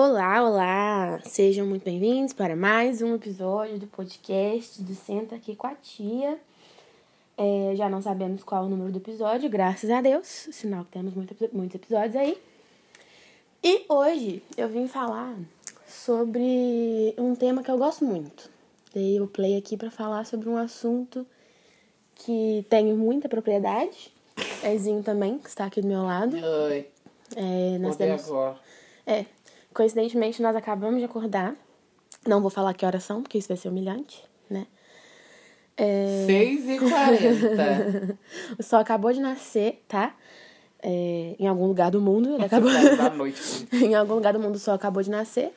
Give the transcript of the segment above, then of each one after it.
Olá, olá! Sejam muito bem-vindos para mais um episódio do podcast do Senta Aqui com a Tia. É, já não sabemos qual o número do episódio, graças a Deus, sinal que temos muito, muitos episódios aí. E hoje eu vim falar sobre um tema que eu gosto muito. Dei o play aqui para falar sobre um assunto que tenho muita propriedade. Ezinho também, que está aqui do meu lado. Oi. É, nós temos... agora. É, coincidentemente nós acabamos de acordar. Não vou falar que horas são, porque isso vai ser humilhante, né? É, 6 e 40 o sol acabou de nascer, tá? É, em algum lugar do mundo. Acabou... da noite. em algum lugar do mundo o sol acabou de nascer.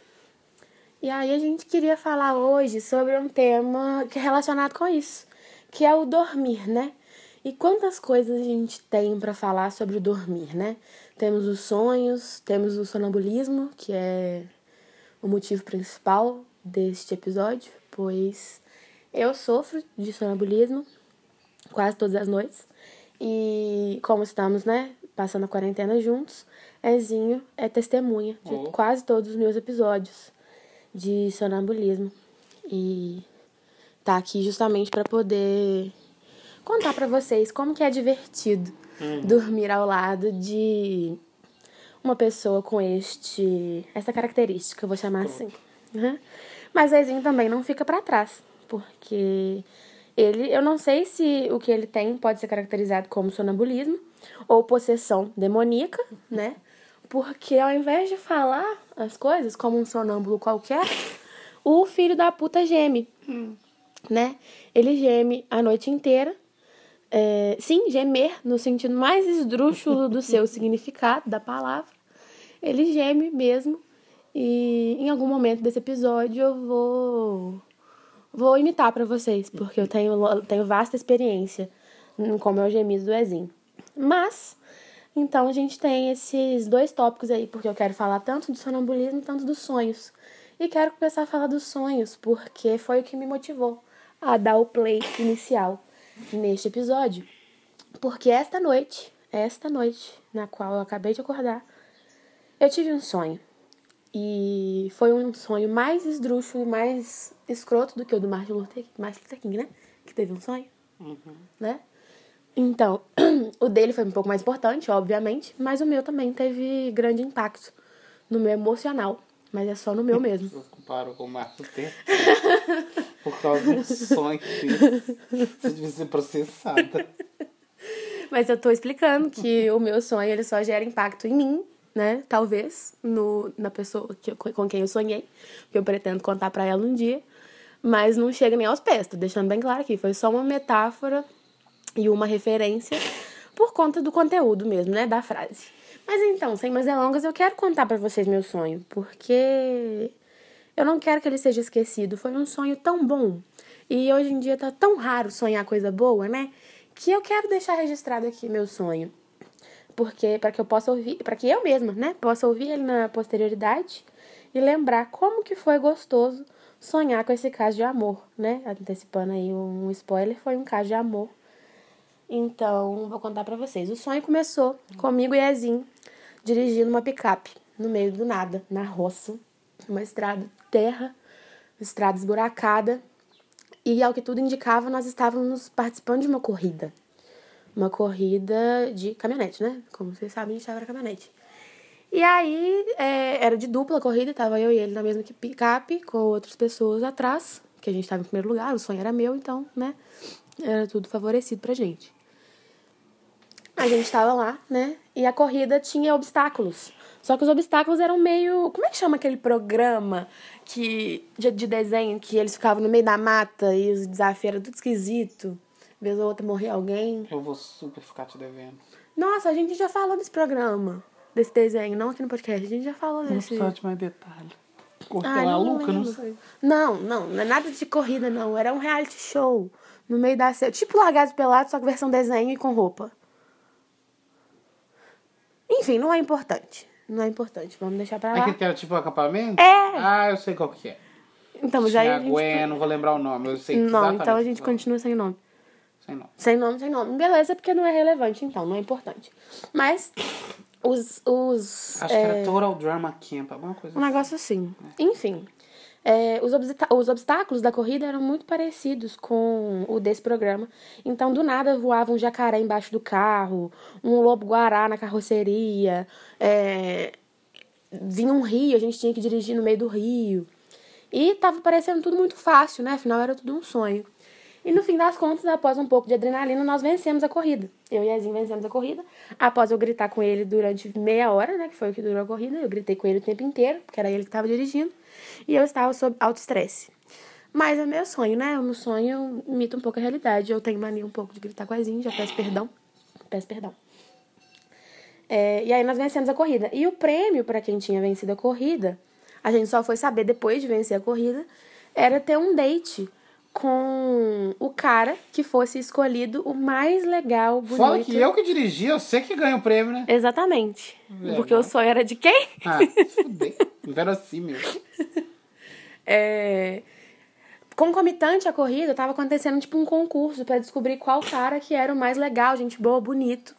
E aí a gente queria falar hoje sobre um tema que é relacionado com isso, que é o dormir, né? E quantas coisas a gente tem para falar sobre o dormir, né? Temos os sonhos, temos o sonambulismo, que é o motivo principal deste episódio, pois eu sofro de sonambulismo quase todas as noites. E como estamos, né, passando a quarentena juntos, Ezinho é testemunha de Oh. quase todos os meus episódios de sonambulismo. E tá aqui justamente para poder contar para vocês como que é divertido dormir ao lado de uma pessoa com este essa característica, eu vou chamar assim. Uhum. Mas Ezinho também não fica para trás, porque ele, eu não sei se o que ele tem pode ser caracterizado como sonambulismo ou possessão demoníaca, né? Porque ao invés de falar as coisas como um sonâmbulo qualquer, o filho da puta geme, né? Ele geme a noite inteira. É, sim, gemer no sentido mais esdrúxulo do seu significado da palavra. Ele geme mesmo. E em algum momento desse episódio eu vou vou imitar pra vocês, porque eu tenho, tenho vasta experiência em como é o gemido do Ezinho. Mas, então a gente tem esses dois tópicos aí, porque eu quero falar tanto do sonambulismo, tanto dos sonhos. E quero começar a falar dos sonhos, porque foi o que me motivou a dar o play inicial neste episódio. Porque esta noite, esta noite, na qual eu acabei de acordar, eu tive um sonho. E foi um sonho mais esdrúxulo e mais escroto do que o do Martin Luther, Martin Luther King, né? Que teve um sonho, né? Então, o dele foi um pouco mais importante, obviamente, mas o meu também teve grande impacto no meu emocional. Mas é só no meu mesmo. Comparou com o Marco Tempo. Por causa um sonho desse. Você devia ser processada. Mas eu tô explicando que o meu sonho ele só gera impacto em mim, né? Talvez no, na pessoa que com quem eu sonhei, que eu pretendo contar pra ela um dia, mas não chega nem aos pés. Tô deixando bem claro aqui, foi só uma metáfora e uma referência por conta do conteúdo mesmo, né, da frase. Mas então, sem mais delongas, eu quero contar pra vocês meu sonho, porque eu não quero que ele seja esquecido. Foi um sonho tão bom. E hoje em dia tá tão raro sonhar coisa boa, né? Que eu quero deixar registrado aqui meu sonho. Porque para que eu possa ouvir, para que eu mesma, né, possa ouvir ele na posterioridade e lembrar como que foi gostoso sonhar com esse caso de amor, né? Antecipando aí um spoiler, foi um caso de amor. Então, vou contar pra vocês. O sonho começou comigo e Ezinho dirigindo uma picape no meio do nada, na roça, uma estrada terra, estrada esburacada. E ao que tudo indicava, nós estávamos participando de uma corrida. Uma corrida de caminhonete, né? Como vocês sabem, a gente estava na caminhonete. E aí, é, era de dupla corrida, tava eu e ele na mesma picape, com outras pessoas atrás, que a gente estava em primeiro lugar, o sonho era meu, então, né? Era tudo favorecido pra gente. A gente tava lá, né? E a corrida tinha obstáculos. Só que os obstáculos eram meio. Como é que chama aquele programa que de, de desenho que eles ficavam no meio da mata e os desafios eram tudo esquisito? Vez ou outra morria alguém. Eu vou super ficar te devendo. Nossa, a gente já falou desse programa, desse desenho, não aqui no podcast. A gente já falou Não desse. precisa de mais detalhe. Corta Ai, lá, não não sei. Não, não, não é nada de corrida, não. Era um reality show no meio da selva. Tipo Largados Pelados, só que versão desenho e com roupa. Enfim, não é importante. Não é importante. Vamos deixar pra lá. Aquele que era tipo acampamento? É. Ah, eu sei qual que é. Então, já Tinha a a gente... Gwen, não vou lembrar o nome, eu sei Não, então a gente é. continua sem nome. Sei não. Sem nome, sem nome. Beleza, porque não é relevante, então, não é importante. Mas os. os Acho é, que era Total Drama Camp, alguma coisa Um assim. negócio assim. Enfim. É, os, os obstáculos da corrida eram muito parecidos com o desse programa. Então, do nada, voava um jacaré embaixo do carro, um lobo-guará na carroceria, é, vinha um rio, a gente tinha que dirigir no meio do rio. E tava parecendo tudo muito fácil, né? Afinal, era tudo um sonho. E no fim das contas, após um pouco de adrenalina, nós vencemos a corrida. Eu e Ezinho vencemos a corrida. Após eu gritar com ele durante meia hora, né? Que foi o que durou a corrida. Eu gritei com ele o tempo inteiro, porque era ele que estava dirigindo. E eu estava sob alto estresse. Mas é meu sonho, né? O meu sonho imita um pouco a realidade. Eu tenho mania um pouco de gritar com a Ezinho, já peço perdão. Peço perdão. É, e aí nós vencemos a corrida. E o prêmio para quem tinha vencido a corrida, a gente só foi saber depois de vencer a corrida, era ter um date com o cara que fosse escolhido o mais legal, bonito. Fala que eu que dirigi, eu sei que ganho o prêmio, né? Exatamente. É, Porque o sonho era de quem? Ah, fudei. Inverossímil. É... Concomitante à corrida, tava acontecendo tipo um concurso para descobrir qual cara que era o mais legal, gente boa, bonito.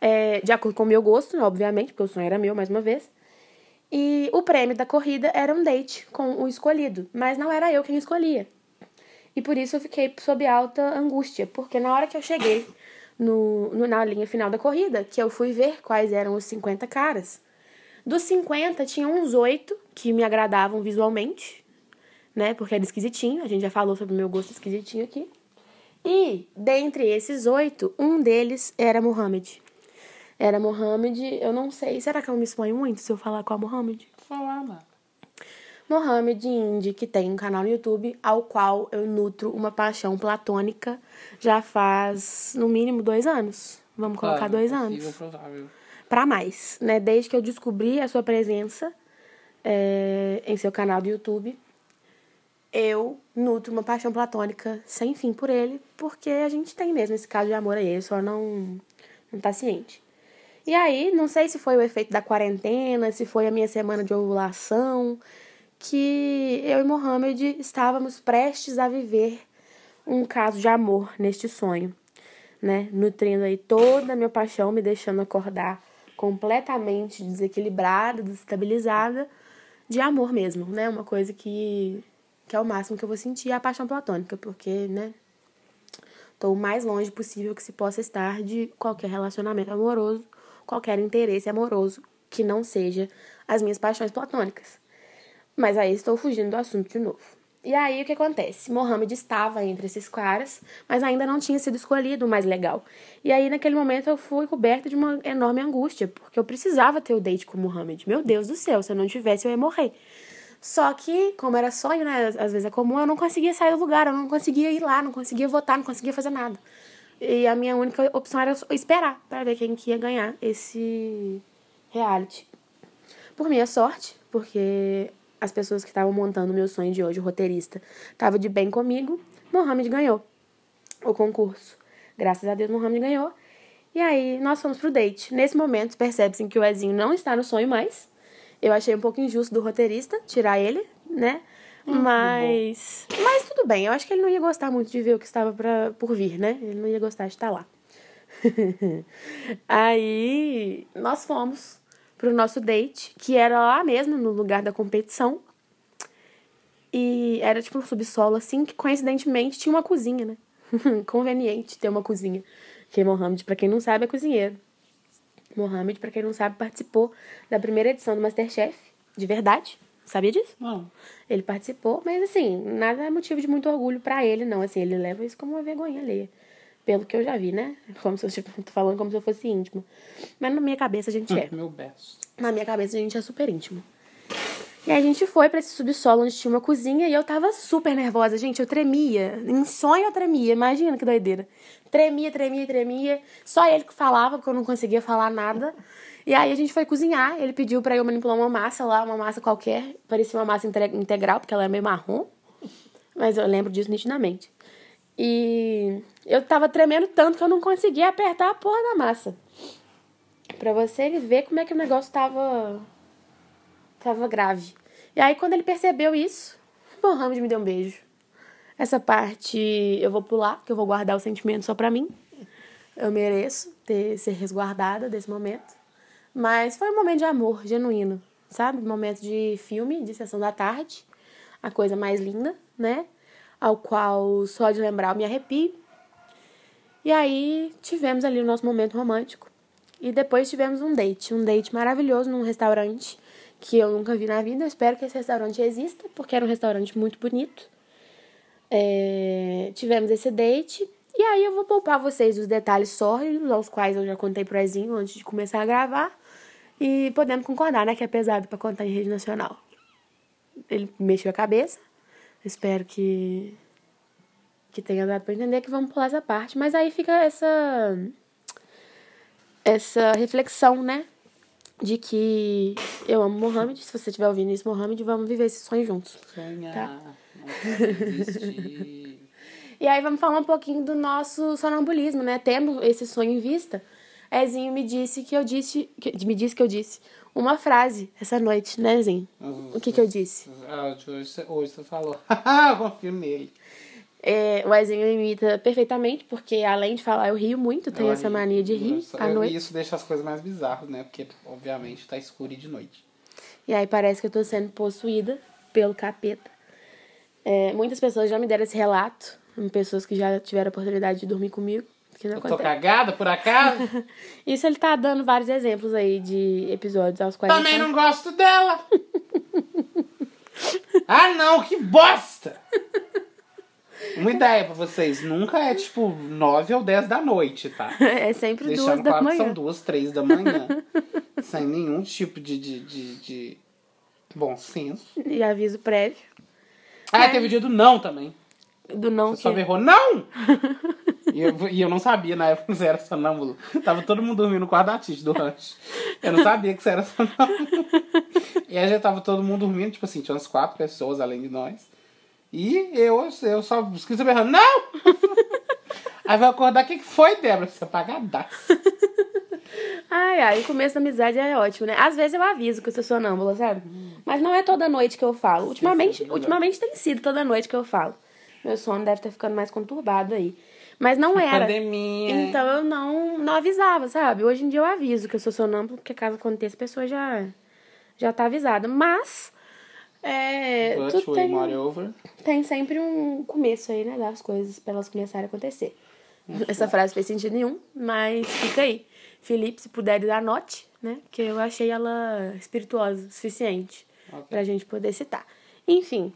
É, de acordo com o meu gosto, né, obviamente, porque o sonho era meu mais uma vez. E o prêmio da corrida era um date com o escolhido, mas não era eu quem escolhia. E por isso eu fiquei sob alta angústia, porque na hora que eu cheguei no, no- na linha final da corrida, que eu fui ver quais eram os 50 caras, dos 50 tinha uns oito que me agradavam visualmente, né? Porque era esquisitinho, a gente já falou sobre o meu gosto esquisitinho aqui. E, dentre esses oito, um deles era Mohamed. Era Mohamed, eu não sei, será que eu me exponho muito se eu falar com a Mohamed? Falar, mano. Mohamed Indy, que tem um canal no YouTube, ao qual eu nutro uma paixão platônica já faz, no mínimo, dois anos. Vamos colocar Claro, dois possível, anos. provável. Pra mais, né? Desde que eu descobri a sua presença é, em seu canal do YouTube, eu nutro uma paixão platônica sem fim por ele, porque a gente tem mesmo esse caso de amor aí, só não, não tá ciente. E aí, não sei se foi o efeito da quarentena, se foi a minha semana de ovulação, que eu e Mohamed estávamos prestes a viver um caso de amor neste sonho, né? Nutrindo aí toda a minha paixão, me deixando acordar completamente desequilibrada, desestabilizada, de amor mesmo, né? Uma coisa que, que é o máximo que eu vou sentir, é a paixão platônica, porque, né? Tô o mais longe possível que se possa estar de qualquer relacionamento amoroso, qualquer interesse amoroso que não seja as minhas paixões platônicas. Mas aí estou fugindo do assunto de novo. E aí o que acontece? Mohamed estava entre esses caras, mas ainda não tinha sido escolhido o mais legal. E aí naquele momento eu fui coberta de uma enorme angústia, porque eu precisava ter o date com o Mohamed. Meu Deus do céu, se eu não tivesse eu ia morrer. Só que, como era sonho, né? Às vezes é comum, eu não conseguia sair do lugar, eu não conseguia ir lá, não conseguia votar, não conseguia fazer nada. E a minha única opção era esperar para ver quem que ia ganhar esse reality. Por minha sorte, porque as pessoas que estavam montando o meu sonho de hoje, o roteirista, estava de bem comigo, Mohamed ganhou o concurso. Graças a Deus, Mohamed ganhou. E aí, nós fomos pro date. Nesse momento, percebe-se que o Ezinho não está no sonho mais. Eu achei um pouco injusto do roteirista tirar ele, né? mas. Mas tudo bem, eu acho que ele não ia gostar muito de ver o que estava pra, por vir, né? Ele não ia gostar de estar lá. aí, nós fomos pro nosso date, que era lá mesmo, no lugar da competição. E era tipo um subsolo, assim, que coincidentemente tinha uma cozinha, né? Conveniente ter uma cozinha. Que Mohamed, pra quem não sabe, é cozinheiro. Mohamed, pra quem não sabe, participou da primeira edição do Masterchef, de verdade. Sabia disso? Não. Ele participou, mas assim, nada é motivo de muito orgulho pra ele, não. Assim, ele leva isso como uma vergonha alheia. Pelo que eu já vi, né? Como se eu tipo, tô falando como se eu fosse íntimo. Mas na minha cabeça a gente é. Meu best. Na minha cabeça a gente é super íntimo. E aí a gente foi pra esse subsolo onde tinha uma cozinha e eu tava super nervosa, gente. Eu tremia. Em sonho eu tremia. Imagina que doideira. Tremia, tremia, tremia. Só ele que falava, porque eu não conseguia falar nada. E aí a gente foi cozinhar. Ele pediu pra eu manipular uma massa lá, uma massa qualquer. Parecia uma massa inte- integral, porque ela é meio marrom. Mas eu lembro disso nitidamente. E eu tava tremendo tanto que eu não conseguia apertar a porra da massa. Pra você ver como é que o negócio tava. tava grave. E aí, quando ele percebeu isso, Mohamed me deu um beijo. Essa parte eu vou pular, que eu vou guardar o sentimento só pra mim. Eu mereço ter, ser resguardada desse momento. Mas foi um momento de amor genuíno, sabe? Momento de filme, de sessão da tarde. A coisa mais linda, né? Ao qual só de lembrar eu me arrepio. E aí tivemos ali o nosso momento romântico. E depois tivemos um date. Um date maravilhoso num restaurante que eu nunca vi na vida. Eu espero que esse restaurante exista, porque era um restaurante muito bonito. É... Tivemos esse date. E aí eu vou poupar vocês os detalhes sórdidos, aos quais eu já contei pro Ezinho antes de começar a gravar. E podemos concordar, né, que é pesado para contar em rede nacional. Ele mexeu a cabeça. Espero que que tenha dado para entender que vamos pular essa parte, mas aí fica essa essa reflexão, né? De que eu amo Mohamed. Se você estiver ouvindo isso, Mohamed, vamos viver esse sonho juntos. Sonhar. Tá. E aí vamos falar um pouquinho do nosso sonambulismo, né? Tendo esse sonho em vista, Ezinho me disse que eu disse. Que, me disse que eu disse uma frase essa noite, né, Ezinho? O que, que eu disse? Ah, hoje, você- hoje você falou. Haha, confio nele. É, o Ezinho imita perfeitamente, porque além de falar, eu rio muito, tenho Eu essa ri. mania de rir Nossa, à noite. E isso deixa as coisas mais bizarras, né? Porque, obviamente, tá escuro e de noite. E aí parece que eu tô sendo possuída pelo capeta. É, muitas pessoas já me deram esse relato, pessoas que já tiveram a oportunidade de dormir comigo. Que não Eu tô acontece. cagada, por acaso? Isso ele tá dando vários exemplos aí de episódios aos quais. Também não gosto dela. ah, não, que bosta! Uma ideia pra vocês. Nunca é, tipo, 9 ou 10 da noite, tá? É sempre duas Deixando da claro que manhã. são duas, três da manhã. sem nenhum tipo de, de, de, de bom senso. E aviso prévio. Ah, teve o dia do não também. Do não Você só que... berrou, não! E, eu, e eu não sabia na época que você era sonâmbulo. Tava todo mundo dormindo no quarto da Tite, do rancho. Eu não sabia que você era sonâmbulo. e aí já tava todo mundo dormindo, tipo assim, tinha umas quatro pessoas além de nós. E eu, eu só esqueci berrando, não! aí vai acordar, o que, que foi, Débora? Você é apagadaço. Ai, ai, o começo da amizade é ótimo, né? Às vezes eu aviso que eu sou sonâmbula, sabe? Mas não é toda noite que eu falo. Ultimamente, Esqueci, ultimamente tem sido toda noite que eu falo. Meu sono deve estar ficando mais conturbado aí. Mas não era. Pandemia. Então eu não, não avisava, sabe? Hoje em dia eu aviso que eu sou sonâmbula, porque caso aconteça, a pessoa já, já tá avisada. Mas. É, But tudo tem, tem sempre um começo aí, né? Das coisas pra elas começarem a acontecer. Essa frase fez sentido nenhum, mas fica aí. Felipe, se puder, anote, né? Que eu achei ela espirituosa o suficiente Ok. pra gente poder citar. Enfim.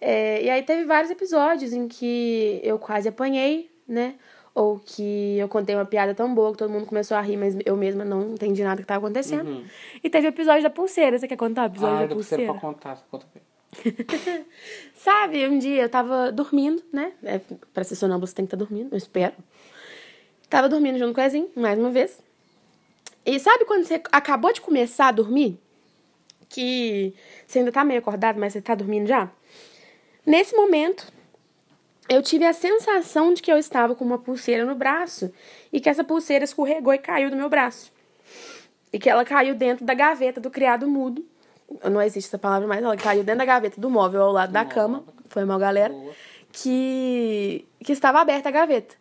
é, e aí teve vários episódios em que eu quase apanhei, né? Ou que eu contei uma piada tão boa que todo mundo começou a rir, mas eu mesma não entendi nada que tava acontecendo. E teve o episódio da pulseira. Você quer contar o episódio Ah, da pulseira? pra contar. Conta. Sabe, um dia eu tava dormindo, né? É, pra ser sonâmbulo você tem que estar dormindo, eu espero. Tava dormindo junto com o Ezinho, mais uma vez. E sabe quando você acabou de começar a dormir? Que você ainda tá meio acordado, mas você tá dormindo já? Nesse momento, eu tive a sensação de que eu estava com uma pulseira no braço e que essa pulseira escorregou e caiu do meu braço. E que ela caiu dentro da gaveta do criado mudo. Não existe essa palavra mais, ela caiu dentro da gaveta do móvel ao lado da Móvel. cama. Foi mal, galera. Boa. Que, que estava aberta a gaveta.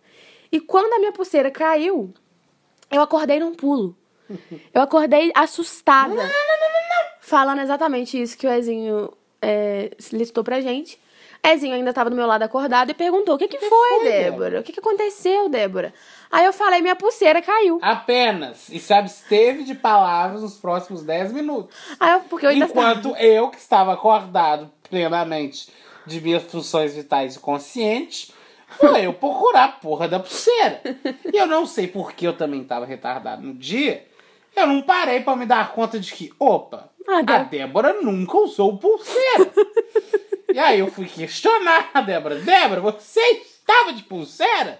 E quando a minha pulseira caiu, eu acordei num pulo. Eu acordei assustada. Falando exatamente isso que o Ezinho é, listou pra gente. Ezinho ainda tava do meu lado acordado e perguntou: O que, que, foi, foi, Débora? O que, que aconteceu, Débora? Aí eu falei: Minha pulseira caiu. Apenas. E se absteve de palavras nos próximos 10 minutos. Aí eu, porque eu ainda Enquanto eu, que estava acordado plenamente de minhas funções vitais e consciente, fui eu procurar a porra da pulseira. E eu não sei por que eu também estava retardado no dia. Eu não parei pra me dar conta de que, opa, Ah, a. Débora nunca usou pulseira. Aí eu fui questionar a Débora. Débora, você estava de pulseira?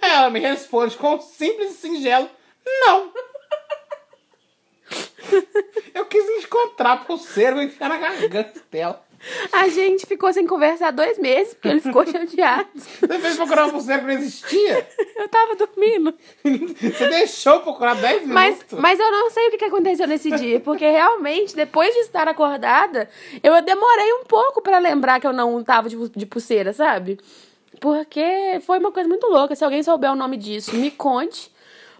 Ela me responde com um simples e singelo, não. Eu quis encontrar a pulseira e enfiar na garganta dela. A gente ficou sem conversar dois meses, porque ele ficou chateado. Você fez procurar uma pulseira que não existia? Eu tava dormindo. Você deixou procurar 10 Mas, minutos? mas eu não sei o que aconteceu nesse dia, porque realmente, depois de estar acordada, eu demorei um pouco pra lembrar que eu não tava de, de pulseira, sabe? Porque foi uma coisa muito louca. Se alguém souber o nome disso, me conte.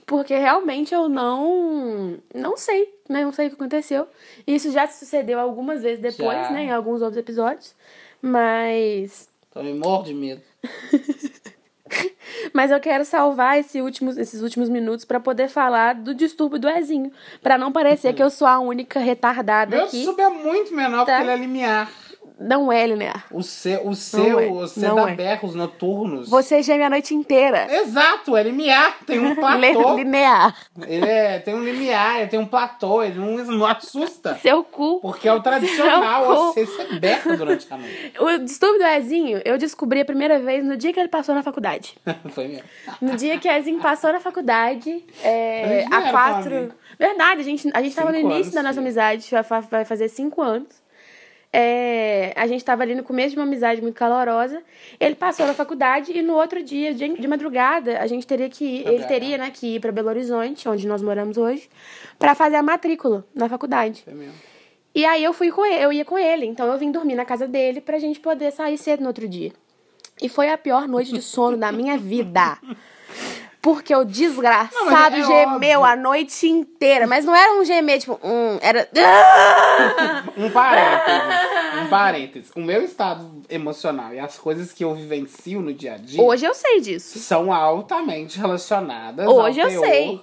Porque realmente eu não não sei, né? Não sei o que aconteceu. Isso já sucedeu algumas vezes depois, Já. né? Em alguns outros episódios. Mas Também morro de medo. Mas eu quero salvar esse últimos, esses últimos minutos pra poder falar do distúrbio do Ezinho. Pra não parecer que eu sou a única retardada Meu aqui. sub é muito menor Tá. porque ele é limiar. Não é, Linear. O seu, o seu, é, você não dá é. berros noturnos. Você geme a noite inteira. Exato, é limiar. Tem um platô. linear. ele é, tem um limiar, ele tem um platô, ele não, não assusta. Seu cu. Porque é o tradicional, você ser berra durante a noite. O distúrbio do Ezinho, eu descobri a primeira vez no dia que ele passou na faculdade. Foi mesmo. No dia que o Ezinho passou na faculdade, é, A quatro. Verdade, a gente, a gente tava no início anos, da nossa sim. amizade, vai fazer cinco anos. É, a gente tava ali no começo de uma amizade muito calorosa. Ele passou na faculdade e no outro dia, de, de madrugada, a gente teria que ir. Ele teria, né, que ir pra Belo Horizonte, onde nós moramos hoje, pra fazer a matrícula na faculdade. Foi mesmo. E aí eu fui com ele, eu ia com ele, então eu vim dormir na casa dele pra gente poder sair cedo no outro dia. E foi a pior noite de sono da minha vida. Porque o desgraçado Não, é gemeu óbvio. a noite inteira. Mas não era um gemer, tipo, hum, era. Um parênteses. Um parênteses. O meu estado emocional e as coisas que eu vivencio no dia a dia Hoje eu sei disso. são altamente relacionadas Hoje ao eu teor sei.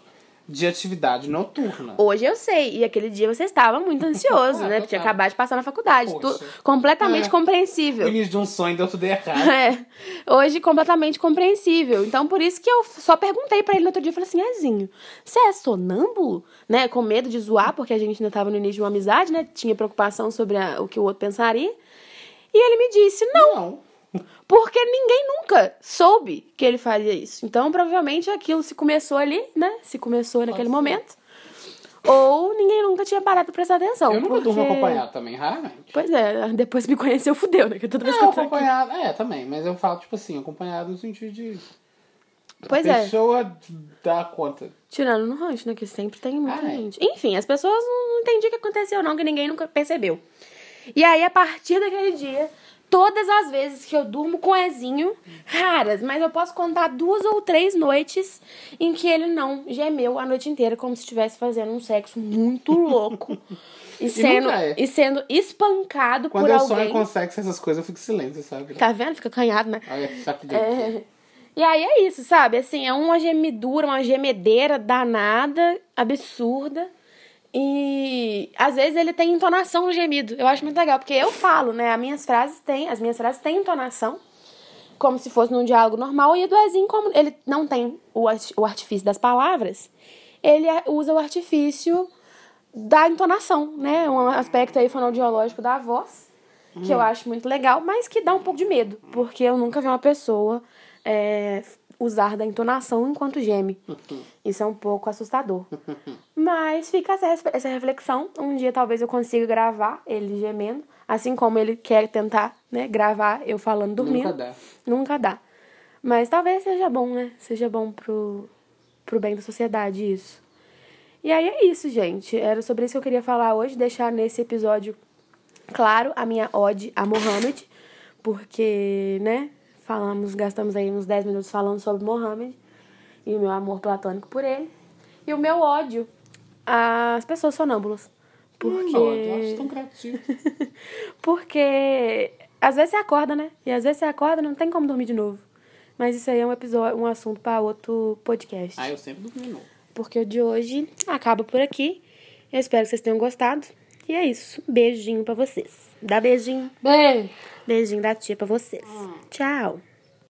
De atividade noturna. Hoje eu sei. E aquele dia você estava muito ansioso, Ah, né? Porque total. acabado de passar na faculdade. Tu- completamente É. Compreensível. início de um sonho deu tudo errado. É, hoje completamente compreensível. Então, por isso que eu só perguntei pra ele no outro dia, eu falei assim, Ezinho, você é sonâmbulo? Né, com medo de zoar, porque a gente ainda tava no início de uma amizade, né, tinha preocupação sobre a- o que o outro pensaria. E ele me disse, não, Não. Porque ninguém nunca soube que ele fazia isso. Então, provavelmente, aquilo se começou ali, né, se começou naquele ser. momento. Ou ninguém nunca tinha parado pra prestar atenção. Eu nunca porque... durmo acompanhado também, raramente. Pois é, depois me conheceu, fudeu, né, que toda vez que Não, eu tô aqui. acompanhado, é, também, mas eu falo, tipo assim, acompanhado no sentido de. Pois a é. pessoa dá conta. Tirando no rancho, né? Que sempre tem muita Ah, é. gente. Enfim, as pessoas não entendiam o que aconteceu, não, que ninguém nunca percebeu. E aí, a partir daquele dia, todas as vezes que eu durmo com o Ezinho, raras, mas eu posso contar duas ou três noites em que ele não gemeu a noite inteira, como se estivesse fazendo um sexo muito louco. E sendo, nunca é. e sendo espancado Quando por eu alguém. sonho com sexo, essas coisas, eu fico silêncio, sabe? Tá vendo? Fica canhado, né? Olha. É. E aí é isso, sabe? Assim, é uma gemidura, uma gemedeira danada, absurda. E às vezes ele tem entonação no gemido. Eu acho muito legal, porque eu falo, né? As minhas frases têm, as minhas frases têm entonação, como se fosse num diálogo normal, e o Ezinho, como ele não tem o, o artifício das palavras, ele usa o artifício da entonação, né? Um aspecto aí fonoaudiológico da voz, que eu acho muito legal, mas que dá um pouco de medo, porque eu nunca vi uma pessoa é, usar da entonação enquanto geme. Isso é um pouco assustador. Mas fica essa, essa reflexão. Um dia talvez eu consiga gravar ele gemendo, assim como ele quer tentar, né, gravar eu falando dormindo. Nunca dá. Nunca dá. Mas talvez seja bom, né? Seja bom pro, pro bem da sociedade isso. E aí é isso, gente. Era sobre isso que eu queria falar hoje, deixar nesse episódio claro a minha ode a Mohammed, porque, né, falamos, gastamos aí uns 10 minutos falando sobre Mohammed e o meu amor platônico por ele e o meu ódio às pessoas sonâmbulas. Porque Hum, eu acho tão criativo. porque às vezes você acorda, né? E às vezes você acorda e não tem como dormir de novo. Mas isso aí é um episódio, um assunto para outro podcast. Ah, eu sempre dormi novo. Porque o de hoje acaba por aqui. Eu espero que vocês tenham gostado. E é isso. Beijinho pra vocês. Dá beijinho. Bem. Beijinho da tia pra vocês. Tchau.